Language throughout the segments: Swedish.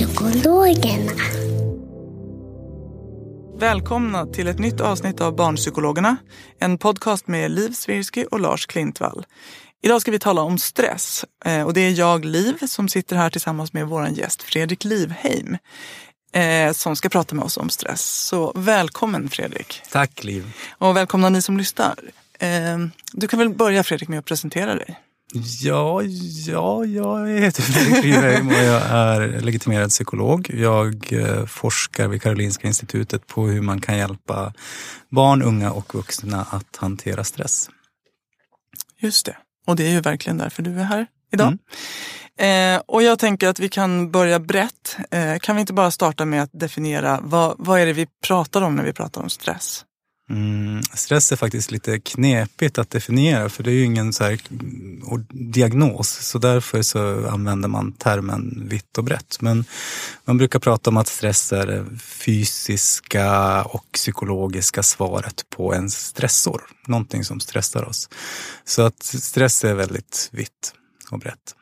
Barnpsykologerna. Välkomna till ett nytt avsnitt av Barnpsykologerna. En podcast med Liv Svirsky och Lars Klintvall. Idag ska vi tala om stress. Eh, Och det är jag, Liv, som sitter här tillsammans med vår gäst Fredrik Livheim. eh, Som ska prata med oss om stress. Så välkommen Fredrik. Tack Liv. Och välkomna ni som lyssnar. Eh, Du kan väl börja Fredrik med att presentera dig. Ja, ja, jag heter Fredrik Livheim och jag är legitimerad psykolog. Jag eh, forskar vid Karolinska institutet på hur man kan hjälpa barn, unga och vuxna att hantera stress. Just det. Och det är ju verkligen därför du är här idag. Eh, och jag tänker att vi kan börja brett. Eh, kan vi inte bara starta med att definiera vad, vad är det vi pratar om när vi pratar om stress? Mm, stress är faktiskt lite knepigt att definiera för det är ju ingen så här diagnos. Så därför så använder man termen vitt och brett. Men man brukar prata om att stress är det fysiska och psykologiska svaret på en stressor. Någonting som stressar oss. Så att stress är väldigt vitt och brett.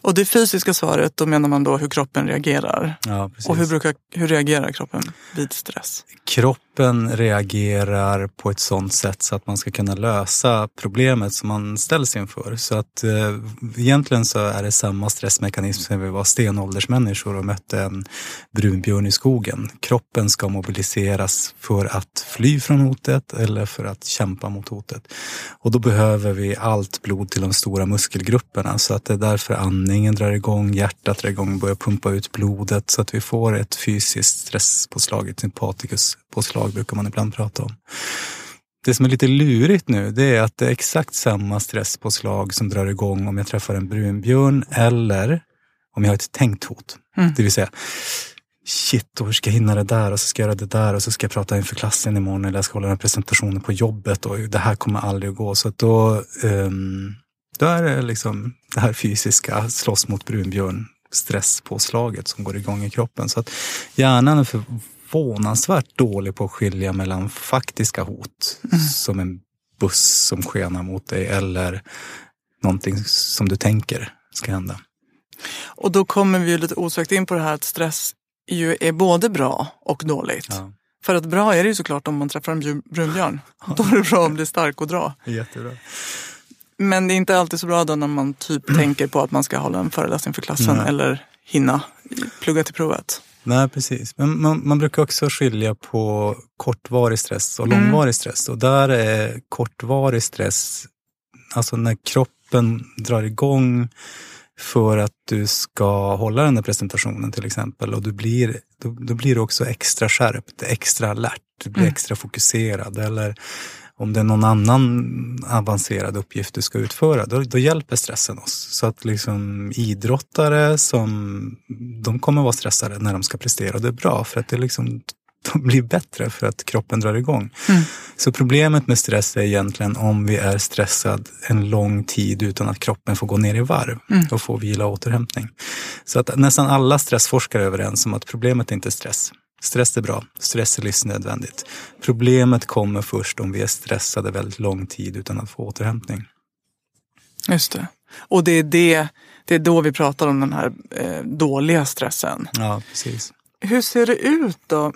Och det fysiska svaret, då menar man då hur kroppen reagerar. Ja. Och hur, brukar, hur reagerar kroppen vid stress? kroppen reagerar på ett sådant sätt så att man ska kunna lösa problemet som man ställs inför. Så att eh, egentligen så är det samma stressmekanism som vi var stenåldersmänniskor och mötte en brunbjörn i skogen. Kroppen ska mobiliseras för att fly från hotet eller för att kämpa mot hotet. Och då behöver vi allt blod till de stora muskelgrupperna så att det är därför andningen drar igång, hjärtat drar igång, börjar pumpa ut blodet så att vi får ett fysiskt stresspåslag, ett sympatikuspåslag brukar man ibland prata om. Det som är lite lurigt nu det är att det är exakt samma stresspåslag som drar igång om jag träffar en brunbjörn eller om jag har ett tänkt hot. Det vill säga, shit, och hur ska jag hinna det där och så ska jag göra det där och så ska jag prata inför klassen imorgon eller jag ska hålla den här presentationen på jobbet och det här kommer aldrig att gå. Så att då, ehm, då är det liksom det här fysiska, slåss mot brunbjörn, stresspåslaget som går igång i kroppen. Så att hjärnan är förvånansvärt dålig på att skilja mellan faktiska hot, som en buss som skenar mot dig eller någonting som du tänker ska hända. Och då kommer vi lite osökt in på det här att stress ju är både bra och dåligt. Ja. För att bra är det ju såklart om man träffar en brunbjörn. Då är det bra att bli stark och dra. Jättebra. Men det är inte alltid så bra då när man typ tänker på att man ska hålla en föreläsning för klassen Nej. eller hinna plugga till provet. Nej, precis. Men man, man brukar också skilja på kortvarig stress och långvarig stress. Och där är kortvarig stress, alltså när kroppen drar igång för att du ska hålla den här presentationen till exempel. Och du blir, då, då blir du också extra skärpt, extra alert, du blir extra fokuserad. Eller om det är någon annan avancerad uppgift du ska utföra, då, då hjälper stressen oss. Så att liksom idrottare som, de kommer vara stressade när de ska prestera och det är bra för att det liksom, de blir bättre för att kroppen drar igång. Så problemet med stress är egentligen om vi är stressad en lång tid utan att kroppen får gå ner i varv och få vila och återhämtning. Så att nästan alla stressforskare är överens om att problemet är inte stress. Stress är bra, stress är livsnödvändigt. Problemet kommer först om vi är stressade väldigt lång tid utan att få återhämtning. Just det. Och det är det, det är då vi pratar om den här eh, dåliga stressen. Ja, precis. Hur ser det ut då?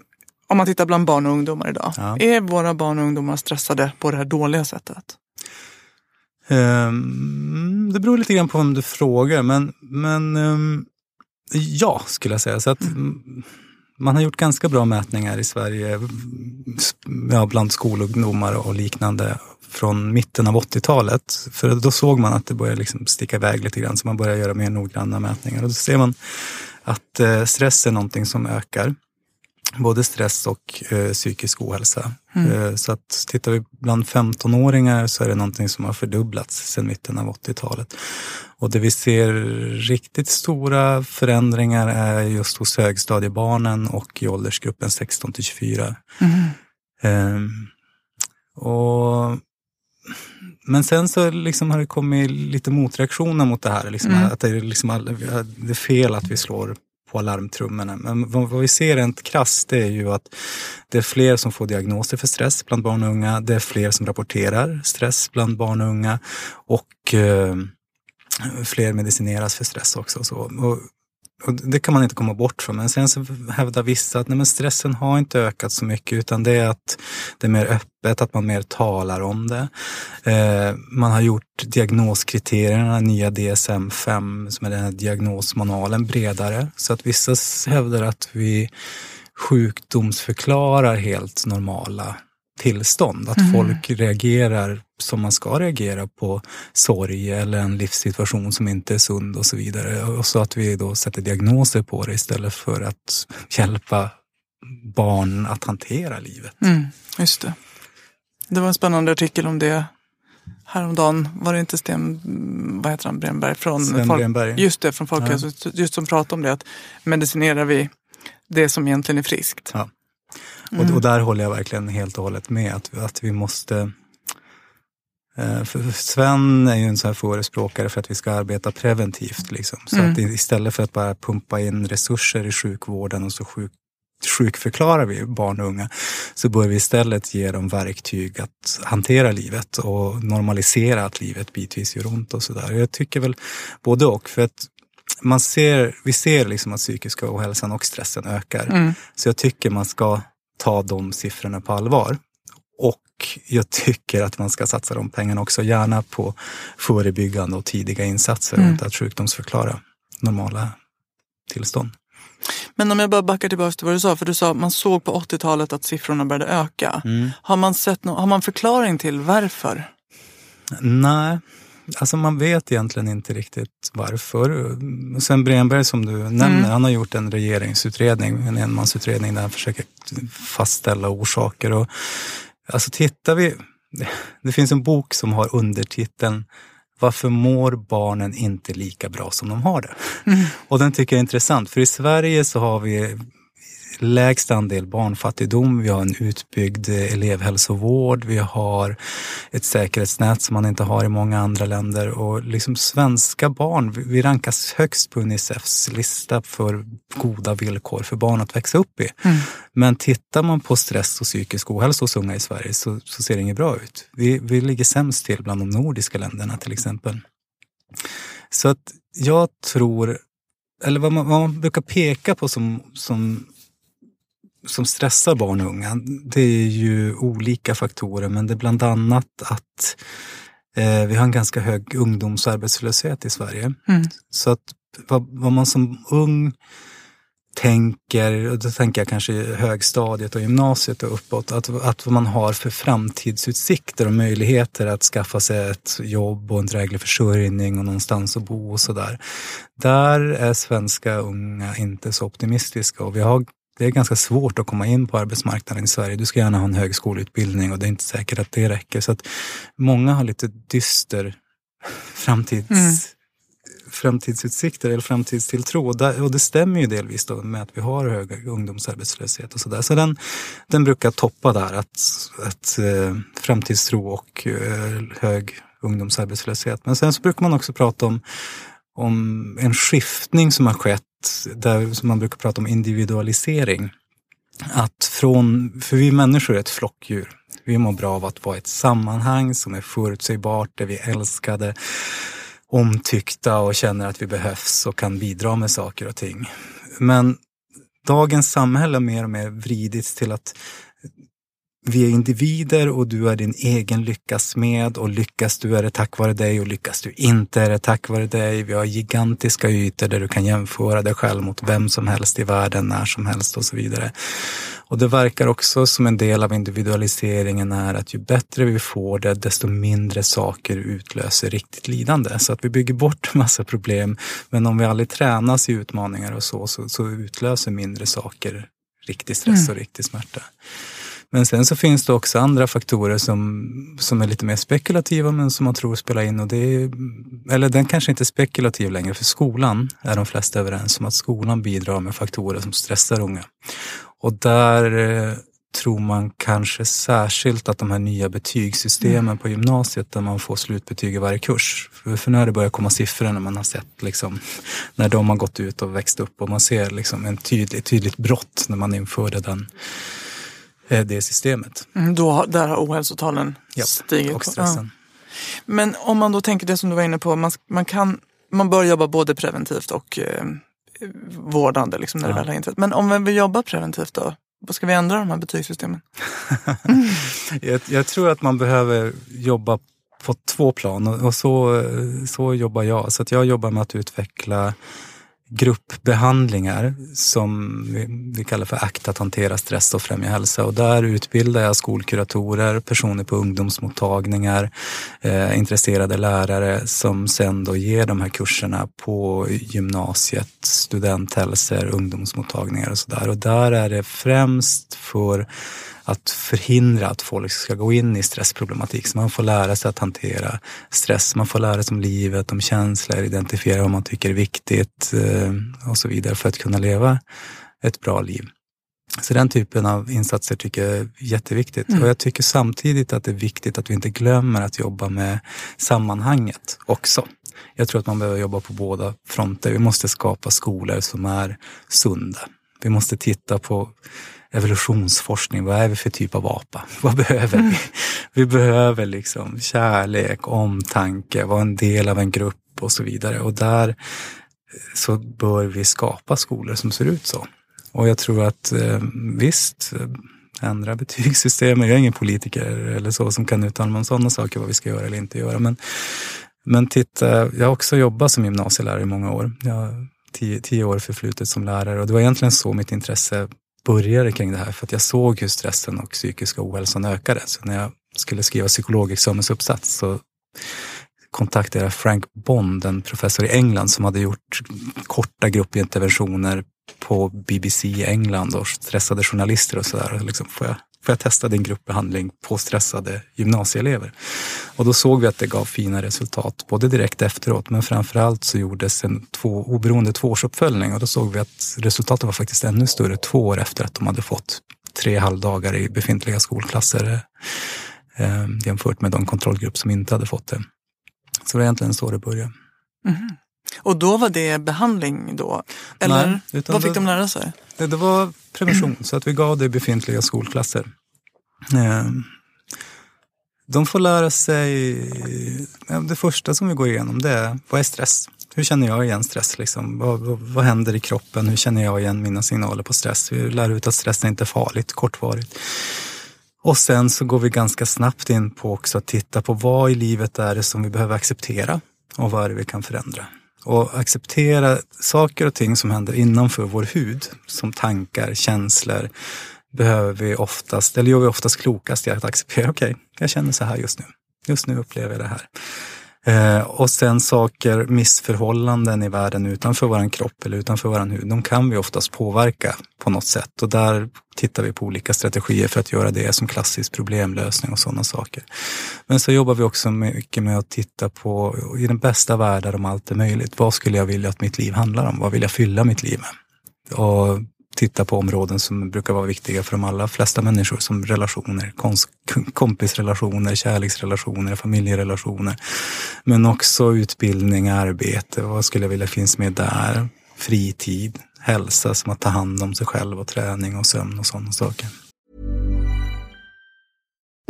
Om man tittar bland barn och ungdomar idag. Ja. Är våra barn och ungdomar stressade på det här dåliga sättet? Ehm, det beror lite grann på vem du frågar, men, men ehm, ja, skulle jag säga. Så att, mm, man har gjort ganska bra mätningar i Sverige ja, bland skolungdomar och liknande från mitten av 80-talet. För då såg man att det började liksom sticka iväg lite grann, så man började göra mer noggranna mätningar. Och då ser man att eh, stress är någonting som ökar. Både stress och eh, psykisk ohälsa. Eh, så att tittar vi bland 15-åringar så är det någonting som har fördubblats sedan mitten av 80-talet. Och det vi ser riktigt stora förändringar är just hos högstadiebarnen och i åldersgruppen 16 till 24. Ehm, och men sen så liksom har det kommit lite motreaktioner mot det här. Liksom, Att det är, liksom, det är fel att vi slår på alarmtrummorna. Men vad vi ser rent krasst det är ju att det är fler som får diagnoser för stress bland barn och unga. Det är fler som rapporterar stress bland barn och unga. Och eh, fler medicineras för stress också. och Så. Och, och det kan man inte komma bort från. Men sen så hävdar vissa att nej, men stressen har inte ökat så mycket utan det är att det är mer öppet, att man mer talar om det. Eh, man har gjort diagnoskriterierna, nya DSM-5, som är den här diagnosmanualen, bredare. Så att vissa hävdar att vi sjukdomsförklarar helt normala tillstånd. Att folk reagerar som man ska reagera på sorg eller en livssituation som inte är sund och så vidare. Och så att vi då sätter diagnoser på det istället för att hjälpa barn att hantera livet. Mm, just det. Det var en spännande artikel om det häromdagen. Var det inte Sten, vad heter han, Bremberg? Från Sven Bremberg. Just det, från Folkhälso, just som pratade om det. Att medicinerar vi det som egentligen är friskt? Ja. Och, och där håller jag verkligen helt och hållet med att, att vi måste eh, för Sven är ju en sån här förespråkare för att vi ska arbeta preventivt. Liksom. Så att istället för att bara pumpa in resurser i sjukvården och så sjuk, sjukförklarar vi barn och unga så bör vi istället ge dem verktyg att hantera livet och normalisera att livet bitvis gör ont och sådär. Jag tycker väl både och. För att man ser, vi ser liksom att psykiska ohälsan och stressen ökar. Så jag tycker man ska ta de siffrorna på allvar. Och jag tycker att man ska satsa de pengarna också gärna på förebyggande och tidiga insatser inte att sjukdomsförklara normala tillstånd. Men om jag bara backar tillbaka till vad du sa. För du sa att man såg på 80-talet att siffrorna började öka. Mm. Har, man sett no- har man förklaring till varför? Nej, alltså man vet egentligen inte riktigt varför. Sen Bremberg som du nämner, han har gjort en regeringsutredning, en enmansutredning där han försöker fastställa orsaker. Och, alltså tittar vi, det finns en bok som har undertiteln varför mår barnen inte lika bra som de har det? Och den tycker jag är intressant, för i Sverige så har vi lägst andel barnfattigdom, vi har en utbyggd eh, elevhälsovård, vi har ett säkerhetsnät som man inte har i många andra länder och liksom svenska barn, vi- rankas högst på Unicefs lista för goda villkor för barn att växa upp i. Men tittar man på stress och psykisk ohälsa hos unga i Sverige så, så ser det inget bra ut. Vi, vi ligger sämst till bland de nordiska länderna till exempel. Så att jag tror, eller vad man, vad man brukar peka på som, som, som stressar barn och unga, det är ju olika faktorer, men det är bland annat att eh, vi har en ganska hög ungdomsarbetslöshet i Sverige. Så att vad, vad man som ung tänker, och då tänker jag kanske högstadiet och gymnasiet och uppåt, att, att vad man har för framtidsutsikter och möjligheter att skaffa sig ett jobb och en dräglig försörjning och någonstans att bo och sådär. Där är svenska unga inte så optimistiska och vi har det är ganska svårt att komma in på arbetsmarknaden i Sverige. Du ska gärna ha en högskoleutbildning och det är inte säkert att det räcker. Så att många har lite dyster framtids, framtidsutsikter eller framtidstilltro. Och, där, och det stämmer ju delvis då med att vi har hög ungdomsarbetslöshet och sådär. Så den, den brukar toppa där, att, att eh, framtidstro och eh, hög ungdomsarbetslöshet. Men sen så brukar man också prata om, om en skiftning som har skett, där som man brukar prata om individualisering. Att från, för vi människor är ett flockdjur. Vi mår bra av att vara i ett sammanhang som är förutsägbart, där vi är älskade. omtyckta och känner att vi behövs och kan bidra med saker och ting. Men dagens samhälle har mer och mer vridits till att vi är individer och du är din egen lyckas med och lyckas du är det tack vare dig och lyckas du inte är det tack vare dig. Vi har gigantiska ytor där du kan jämföra dig själv mot vem som helst i världen, när som helst och så vidare. Och det verkar också som en del av individualiseringen är att ju bättre vi får det, desto mindre saker utlöser riktigt lidande. Så att vi bygger bort massa problem, men om vi aldrig tränas i utmaningar och så, så, så utlöser mindre saker riktig stress och riktig smärta. Men sen så finns det också andra faktorer som, som är lite mer spekulativa men som man tror spelar in. Och det är, eller den kanske inte är spekulativ längre för skolan är de flesta överens om att skolan bidrar med faktorer som stressar unga. Och där eh, tror man kanske särskilt att de här nya betygssystemen mm. på gymnasiet där man får slutbetyg i varje kurs. För, för när det börjar komma siffror när man har sett liksom, när de har gått ut och växt upp och man ser liksom en tydlig, tydligt brott när man införde den det systemet. Mm, då, där har ohälsotalen ja, stigit. Och stressen. Ja. Men om man då tänker det som du var inne på, man, man, kan, man bör jobba både preventivt och eh, vårdande liksom, när ja. det väl har inträtt. Men om vi vill jobba preventivt då? Vad ska vi ändra de här betygssystemen? jag, jag, tror att man behöver jobba på två plan och så, så jobbar jag. Så att jag jobbar med att utveckla gruppbehandlingar som vi kallar för ACT, att hantera stress och främja hälsa. Och där utbildar jag skolkuratorer, personer på ungdomsmottagningar, eh, intresserade lärare som sen då ger de här kurserna på gymnasiet, studenthälsor, ungdomsmottagningar och sådär. Och där är det främst för att förhindra att folk ska gå in i stressproblematik. Så man får lära sig att hantera stress, man får lära sig om livet, om känslor, identifiera vad man tycker är viktigt eh, och så vidare för att kunna leva ett bra liv. Så den typen av insatser tycker jag är jätteviktigt. Mm. Och jag tycker samtidigt att det är viktigt att vi inte glömmer att jobba med sammanhanget också. Jag tror att man behöver jobba på båda fronter. Vi måste skapa skolor som är sunda. Vi måste titta på evolutionsforskning. Vad är vi för typ av apa? Vad behöver vi? Vi behöver liksom kärlek, omtanke, vara en del av en grupp och så vidare. Och där eh, så bör vi skapa skolor som ser ut så. Och jag tror att eh, visst, eh, ändra betygssystemet. Jag är ingen politiker eller så som kan uttala mig om sådana saker, vad vi ska göra eller inte göra. Men, men titta, jag har också jobbat som gymnasielärare i många år. Jag har tio, tio år förflutet som lärare och det var egentligen så mitt intresse började kring det här för att jag såg hur stressen och psykiska ohälsan ökade. Så när jag skulle skriva psykologexamensuppsats så kontaktade jag Frank Bond, en professor i England som hade gjort korta gruppinterventioner på BBC i England och stressade journalister och sådär. Liksom, får, jag, får jag testa din gruppbehandling på stressade gymnasieelever? Och då såg vi att det gav fina resultat, både direkt efteråt men framförallt så gjordes en två, oberoende tvåårsuppföljning och då såg vi att resultatet var faktiskt ännu större två år efter att de hade fått tre halvdagar i befintliga skolklasser eh, jämfört med de kontrollgrupp som inte hade fått det. Så det var egentligen så det började. Mm. Och då var det behandling då? Eller Nej, vad fick det, de lära sig? Det, det var prevention, så att vi gav det i befintliga skolklasser. Eh, de får lära sig, eh, det första som vi går igenom det är, vad är stress? Hur känner jag igen stress? Liksom? Vad, vad, vad, händer i kroppen? Hur känner jag igen mina signaler på stress? Vi lär ut att stress är inte är farligt, kortvarigt. Och sen så går vi ganska snabbt in på också att titta på vad i livet är det som vi behöver acceptera och vad är det vi kan förändra. Och acceptera saker och ting som händer innanför vår hud, som tankar, känslor, behöver vi oftast, eller gör vi oftast klokast i att acceptera, okej, okay, jag känner så här just nu. Just nu upplever jag det här. Eh, och sen saker, missförhållanden i världen utanför vår kropp eller utanför vår hud, de kan vi oftast påverka på något sätt. Och där tittar vi på olika strategier för att göra det som klassisk problemlösning och sådana saker. Men så jobbar vi också mycket med att titta på, i den bästa världen om allt är möjligt, vad skulle jag vilja att mitt liv handlar om? Vad vill jag fylla mitt liv med? Och titta på områden som brukar vara viktiga för de allra flesta människor som relationer, kompisrelationer, kärleksrelationer, familjerelationer. Men också utbildning, arbete, vad skulle jag vilja finns med där? Fritid, hälsa som att ta hand om sig själv och träning och sömn och sådana saker.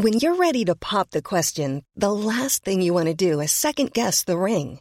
When you're ready to pop the question, the last thing you want to do is second guess the ring.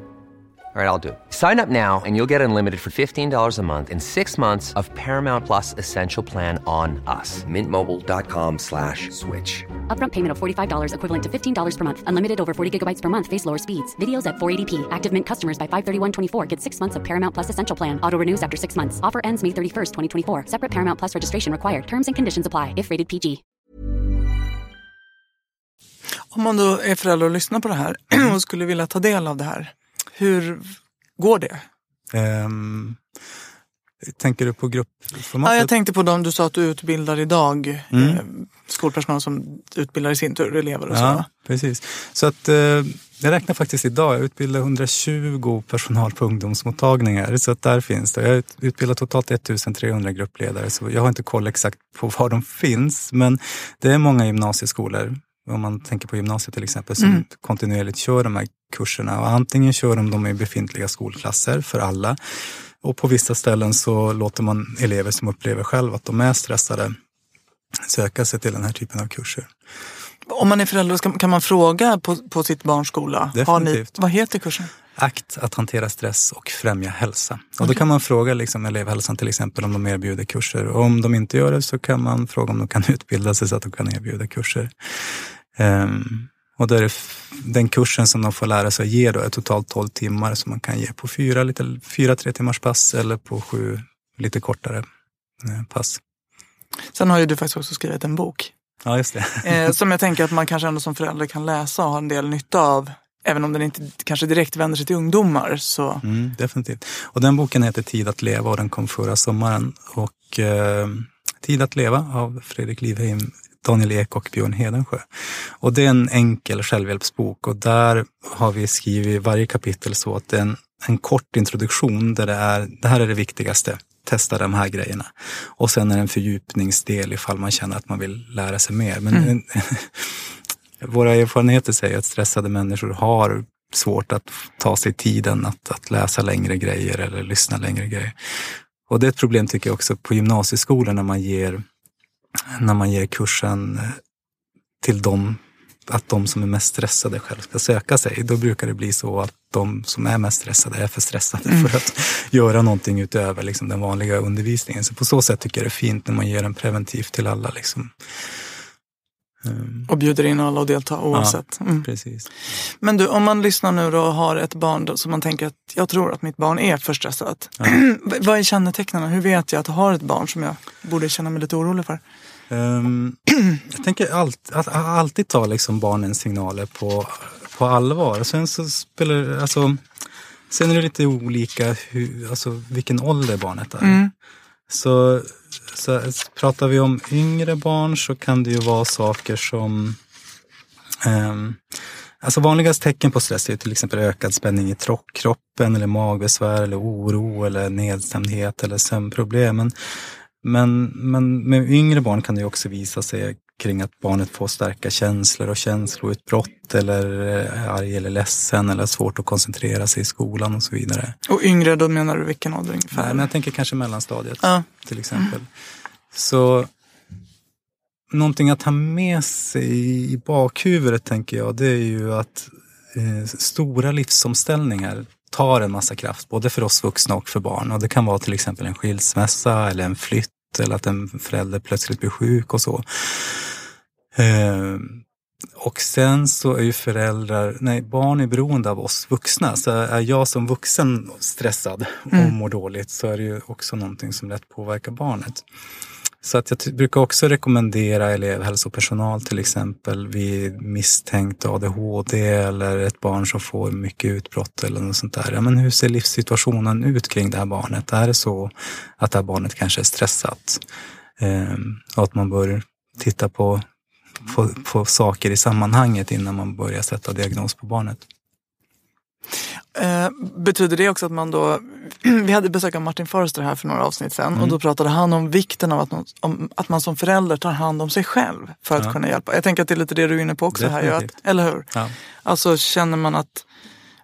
All right, I'll do. it. Sign up now and you'll get unlimited for $15 a month and six months of Paramount Plus Essential Plan on us. mintmobile.com slash switch. Upfront payment of $45 equivalent to $15 per month. Unlimited over 40 gigabytes per month. Face lower speeds. Videos at 480p. Active Mint customers by 531.24 get six months of Paramount Plus Essential Plan. Auto renews after six months. Offer ends May 31st, 2024. Separate Paramount Plus registration required. Terms and conditions apply if rated PG. Om man då är förälder och lyssnar på det här och skulle vilja ta del av det här, hur går det? Ehm, tänker du på gruppformatet? Ja, jag tänkte på dem du sa att du utbildar idag, Mm. eh, skolpersonal som utbildar i sin tur elever och så. Ja, precis. Så att eh, jag räknar faktiskt idag, jag utbildar 120 personal på ungdomsmottagningar. Så att där finns det. Jag ut- utbildar totalt 1300 gruppledare. Så jag har inte koll exakt på var de finns. Men det är många gymnasieskolor, om man tänker på gymnasiet till exempel, som kontinuerligt kör de här kurserna. Och antingen kör de dem i befintliga skolklasser för alla. Och på vissa ställen så låter man elever som upplever själv att de är stressade söka sig till den här typen av kurser. Om man är förälder, kan man fråga på, på sitt barns skola? Har ni, Definitivt. vad heter kursen? akt att hantera stress och främja hälsa. Och då kan man fråga liksom elevhälsan till exempel om de erbjuder kurser. Och om de inte gör det så kan man fråga om de kan utbilda sig så att de kan erbjuda kurser. Ehm, och då är det den kursen som de får lära sig att ge då är totalt 12 timmar som man kan ge på fyra, lite, fyra tre timmars pass eller på sju lite kortare eh, pass. Sen har ju du faktiskt också skrivit en bok. Ja, just det. Eh, som jag tänker att man kanske ändå som förälder kan läsa och ha en del nytta av. Även om den inte kanske direkt vänder sig till ungdomar. Så Mm, definitivt. Och den boken heter Tid att leva och den kom förra sommaren. Och eh, Tid att leva av Fredrik Livheim, Daniel Ek och Björn Hedensjö. Och det är en enkel självhjälpsbok och där har vi skrivit varje kapitel så att det är en, en kort introduktion där det är, det här är det viktigaste. Testa de här grejerna. Och sen är det en fördjupningsdel ifall man känner att man vill lära sig mer. Men våra erfarenheter säger att stressade människor har svårt att ta sig tiden att, att läsa längre grejer eller lyssna längre grejer. Och det är ett problem tycker jag också på gymnasieskolan när man ger, när man ger kursen eh, till dem, att de som är mest stressade själv ska söka sig. Då brukar det bli så att de som är mest stressade är för stressade för att göra någonting utöver liksom, den vanliga undervisningen. Så på så sätt tycker jag det är fint när man ger den preventivt till alla. Liksom. Ehm, och bjuder in alla att delta oavsett. Mm. Precis. Men du, om man lyssnar nu och har ett barn som man tänker att jag tror att mitt barn är för stressat. V- Vad är kännetecknen? Hur vet jag att jag har ett barn som jag borde känna mig lite orolig för? Ehm, jag tänker allt, att alltid ta liksom barnens signaler på, på allvar. Sen så spelar alltså, sen är det lite olika hur, alltså, vilken ålder barnet är. Så, så pratar vi om yngre barn så kan det ju vara saker som um, Alltså vanligast tecken på stress är till exempel ökad spänning i kroppen eller magbesvär eller oro eller nedstämdhet eller sömnproblem. Men, men, men med yngre barn kan det också visa sig kring att barnet får starka känslor och känsloutbrott eller är arg eller ledsen eller svårt att koncentrera sig i skolan och så vidare. Och yngre, då menar du vilken ålder ungefär? Nej, men jag tänker kanske mellanstadiet Ja. till exempel. Så någonting att ha med sig i bakhuvudet tänker jag, det är ju att eh, stora livsomställningar tar en massa kraft, både för oss vuxna och för barn. Och det kan vara till exempel en skilsmässa eller en flytt eller att en förälder plötsligt blir sjuk och så. Eh, och sen så är ju föräldrar, nej barn är beroende av oss vuxna. Så är jag som vuxen stressad och Mm. mår dåligt så är det ju också någonting som lätt påverkar barnet. Så att jag brukar också rekommendera elevhälsopersonal till exempel vid misstänkt ADHD eller ett barn som får mycket utbrott eller något sånt där. Ja, men hur ser livssituationen ut kring det här barnet? Är det så att det här barnet kanske är stressat? Ehm, och att man bör titta på, på, på saker i sammanhanget innan man börjar sätta diagnos på barnet. Eh, betyder det också att man då, vi hade besök av Martin Forster här för några avsnitt sedan och då pratade han om vikten av att man, om, att man som förälder tar hand om sig själv för att Ja. kunna hjälpa. Jag tänker att det är lite det du är inne på också här, ju, att, Definitivt. eller hur? Ja. Alltså känner man att,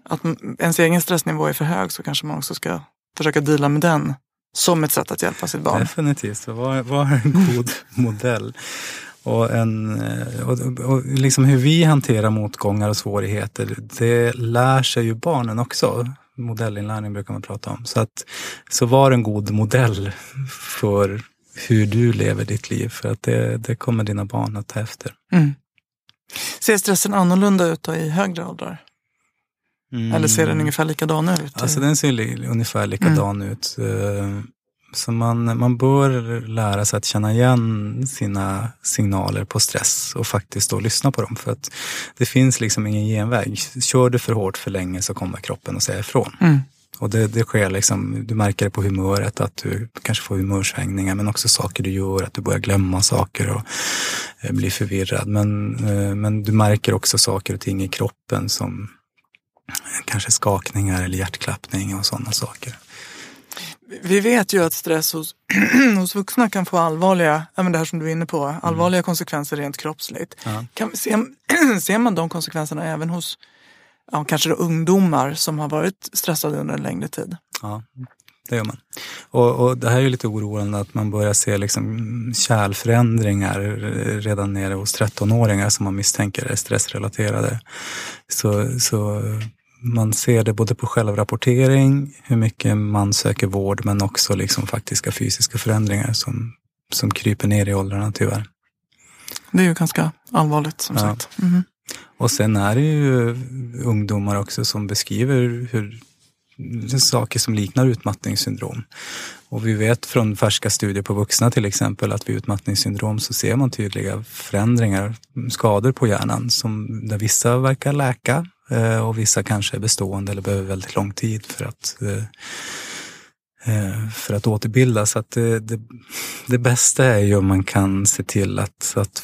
att ens egen stressnivå är för hög så kanske man också ska försöka deala med den som ett sätt att hjälpa sitt barn. Definitivt, var, var en god modell. Och, en, eh, och, och liksom hur vi hanterar motgångar och svårigheter, det lär sig ju barnen också. Modellinlärning brukar man prata om. Så, att, så var en god modell för hur du lever ditt liv, för att det, det kommer dina barn att ta efter. Mm. Ser stressen annorlunda ut då i högre åldrar? Eller ser den ungefär likadan ut? Mm. Alltså den ser li, ungefär likadan ut. Så man, man bör lära sig att känna igen sina signaler på stress och faktiskt då lyssna på dem. För att det finns liksom ingen genväg. Kör du för hårt för länge så kommer kroppen att säga ifrån. Mm. Och det, det sker liksom, du märker det på humöret, att du kanske får humörsvängningar, men också saker du gör, att du börjar glömma saker och eh, blir förvirrad. Men, eh, men du märker också saker och ting i kroppen som kanske skakningar eller hjärtklappning och sådana saker. Vi vet ju att stress hos, hos vuxna kan få allvarliga, men det här som du är inne på, allvarliga konsekvenser rent kroppsligt. Ja. Kan, ser, ser man de konsekvenserna även hos ja, kanske ungdomar som har varit stressade under en längre tid? Ja, det gör man. Och, och det här är ju lite oroande att man börjar se liksom kärlförändringar redan nere hos 13-åringar som man misstänker är stressrelaterade. Så, så man ser det både på självrapportering, hur mycket man söker vård, men också liksom faktiska fysiska förändringar som, som kryper ner i åldrarna tyvärr. Det är ju ganska allvarligt som Ja. sagt. Mhm. Och sen är det ju ungdomar också som beskriver hur saker som liknar utmattningssyndrom. Och vi vet från färska studier på vuxna till exempel att vid utmattningssyndrom så ser man tydliga förändringar, skador på hjärnan som där vissa verkar läka och vissa kanske är bestående eller behöver väldigt lång tid för att eh, eh, för att återbilda. Så att det, det, det bästa är ju om man kan se till att, att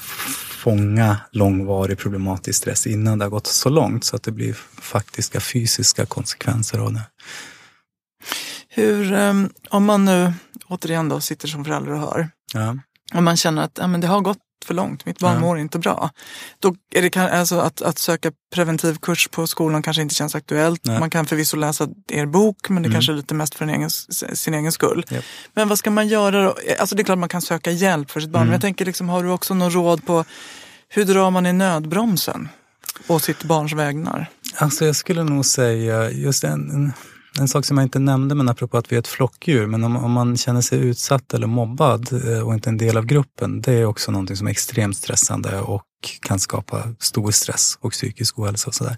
fånga långvarig problematisk stress innan det har gått så långt så att det blir faktiska fysiska konsekvenser av det. Hur, ehm, om man nu återigen då sitter som förälder och hör, Ja. om man känner att ja, men det har gått för långt, mitt barn Ja. mår inte bra. Då är det kan- alltså att, att söka preventivkurs på skolan kanske inte känns aktuellt. Nej. Man kan förvisso läsa er bok, men det Mm. kanske är lite mest för en egen, sin egen skull. Japp. Men vad ska man göra då? Alltså det är klart man kan söka hjälp för sitt barn, Mm. men jag tänker liksom, har du också någon råd på hur drar man i nödbromsen på sitt barns vägnar? Alltså jag skulle nog säga just en, en, en sak som jag inte nämnde, men apropå att vi är ett flockdjur, men om, om man känner sig utsatt eller mobbad eh, och inte en del av gruppen, det är också någonting som är extremt stressande och kan skapa stor stress och psykisk ohälsa och sådär.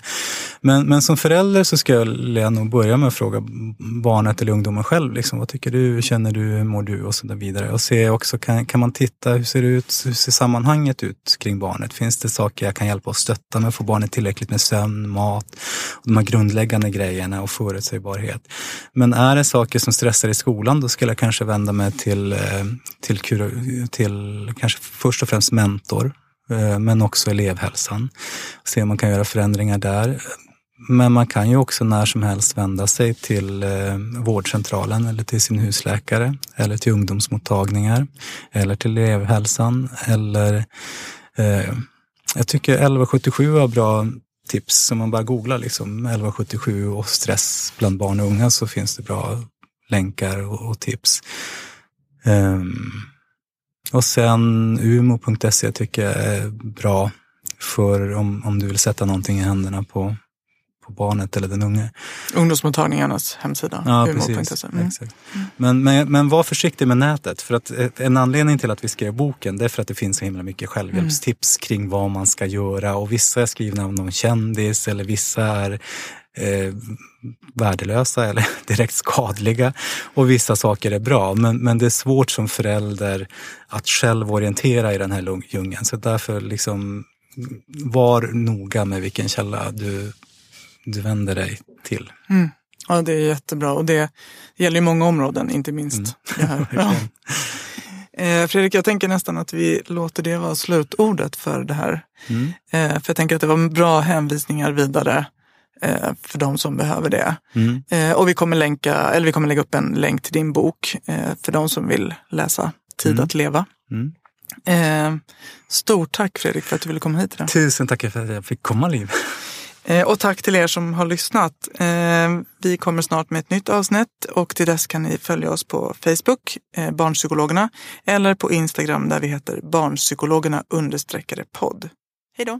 Men, men som förälder så skulle jag nog börja med att fråga barnet eller ungdomen själv, liksom, vad tycker du, hur känner du, hur mår du och så där vidare. Och se också, kan, kan man titta, hur ser det ut, hur ser sammanhanget ut kring barnet? Finns det saker jag kan hjälpa och stötta med? Får barnet tillräckligt med sömn, mat, och de här grundläggande grejerna och förutsägbarhet. Men är det saker som stressar i skolan, då skulle jag kanske vända mig till, eh, till, till, till kanske först och främst mentor, Eh, men också elevhälsan. Se om man kan göra förändringar där. Men man kan ju också när som helst vända sig till eh, vårdcentralen eller till sin husläkare eller till ungdomsmottagningar eller till elevhälsan eller eh, jag tycker 1177 var bra tips. om man bara googlar liksom 1177 och stress bland barn och unga så finns det bra länkar och, och tips. Ehm, och sen umo.se tycker jag är bra för om, om du vill sätta någonting i händerna på, på barnet eller den unge. Ungdomsmottagningarnas hemsida. Ja, precis. Mm. Exakt. Men, men, men var försiktig med nätet. För att ett- en anledning till att vi skrev boken det är för att det finns så himla mycket självhjälpstips kring vad man ska göra. Och vissa är skrivna av någon kändis eller vissa är eh, värdelösa eller direkt skadliga. Och vissa saker är bra. Men, men det är svårt som förälder att själv orientera i den här djungeln. Så därför liksom var noga med vilken källa du, du vänder dig till. Ja, det är jättebra. Och det gäller ju många områden, inte minst här. Ja. Eh, Fredrik, jag tänker nästan att vi låter det vara slutordet för det här. Eh, för jag tänker att det var bra hänvisningar vidare för de som behöver det. Eh, och vi kommer, länka, eller vi kommer lägga upp en länk till din bok eh, för de som vill läsa Tid att leva. Eh, stort tack Fredrik för att du ville komma hit idag. Tusen tack för att jag fick komma Liv. Eh, och tack till er som har lyssnat. Eh, vi kommer snart med ett nytt avsnitt och till dess kan ni följa oss på Facebook, eh, Barnpsykologerna, eller på Instagram där vi heter Barnpsykologerna understreckade podd. Hej då!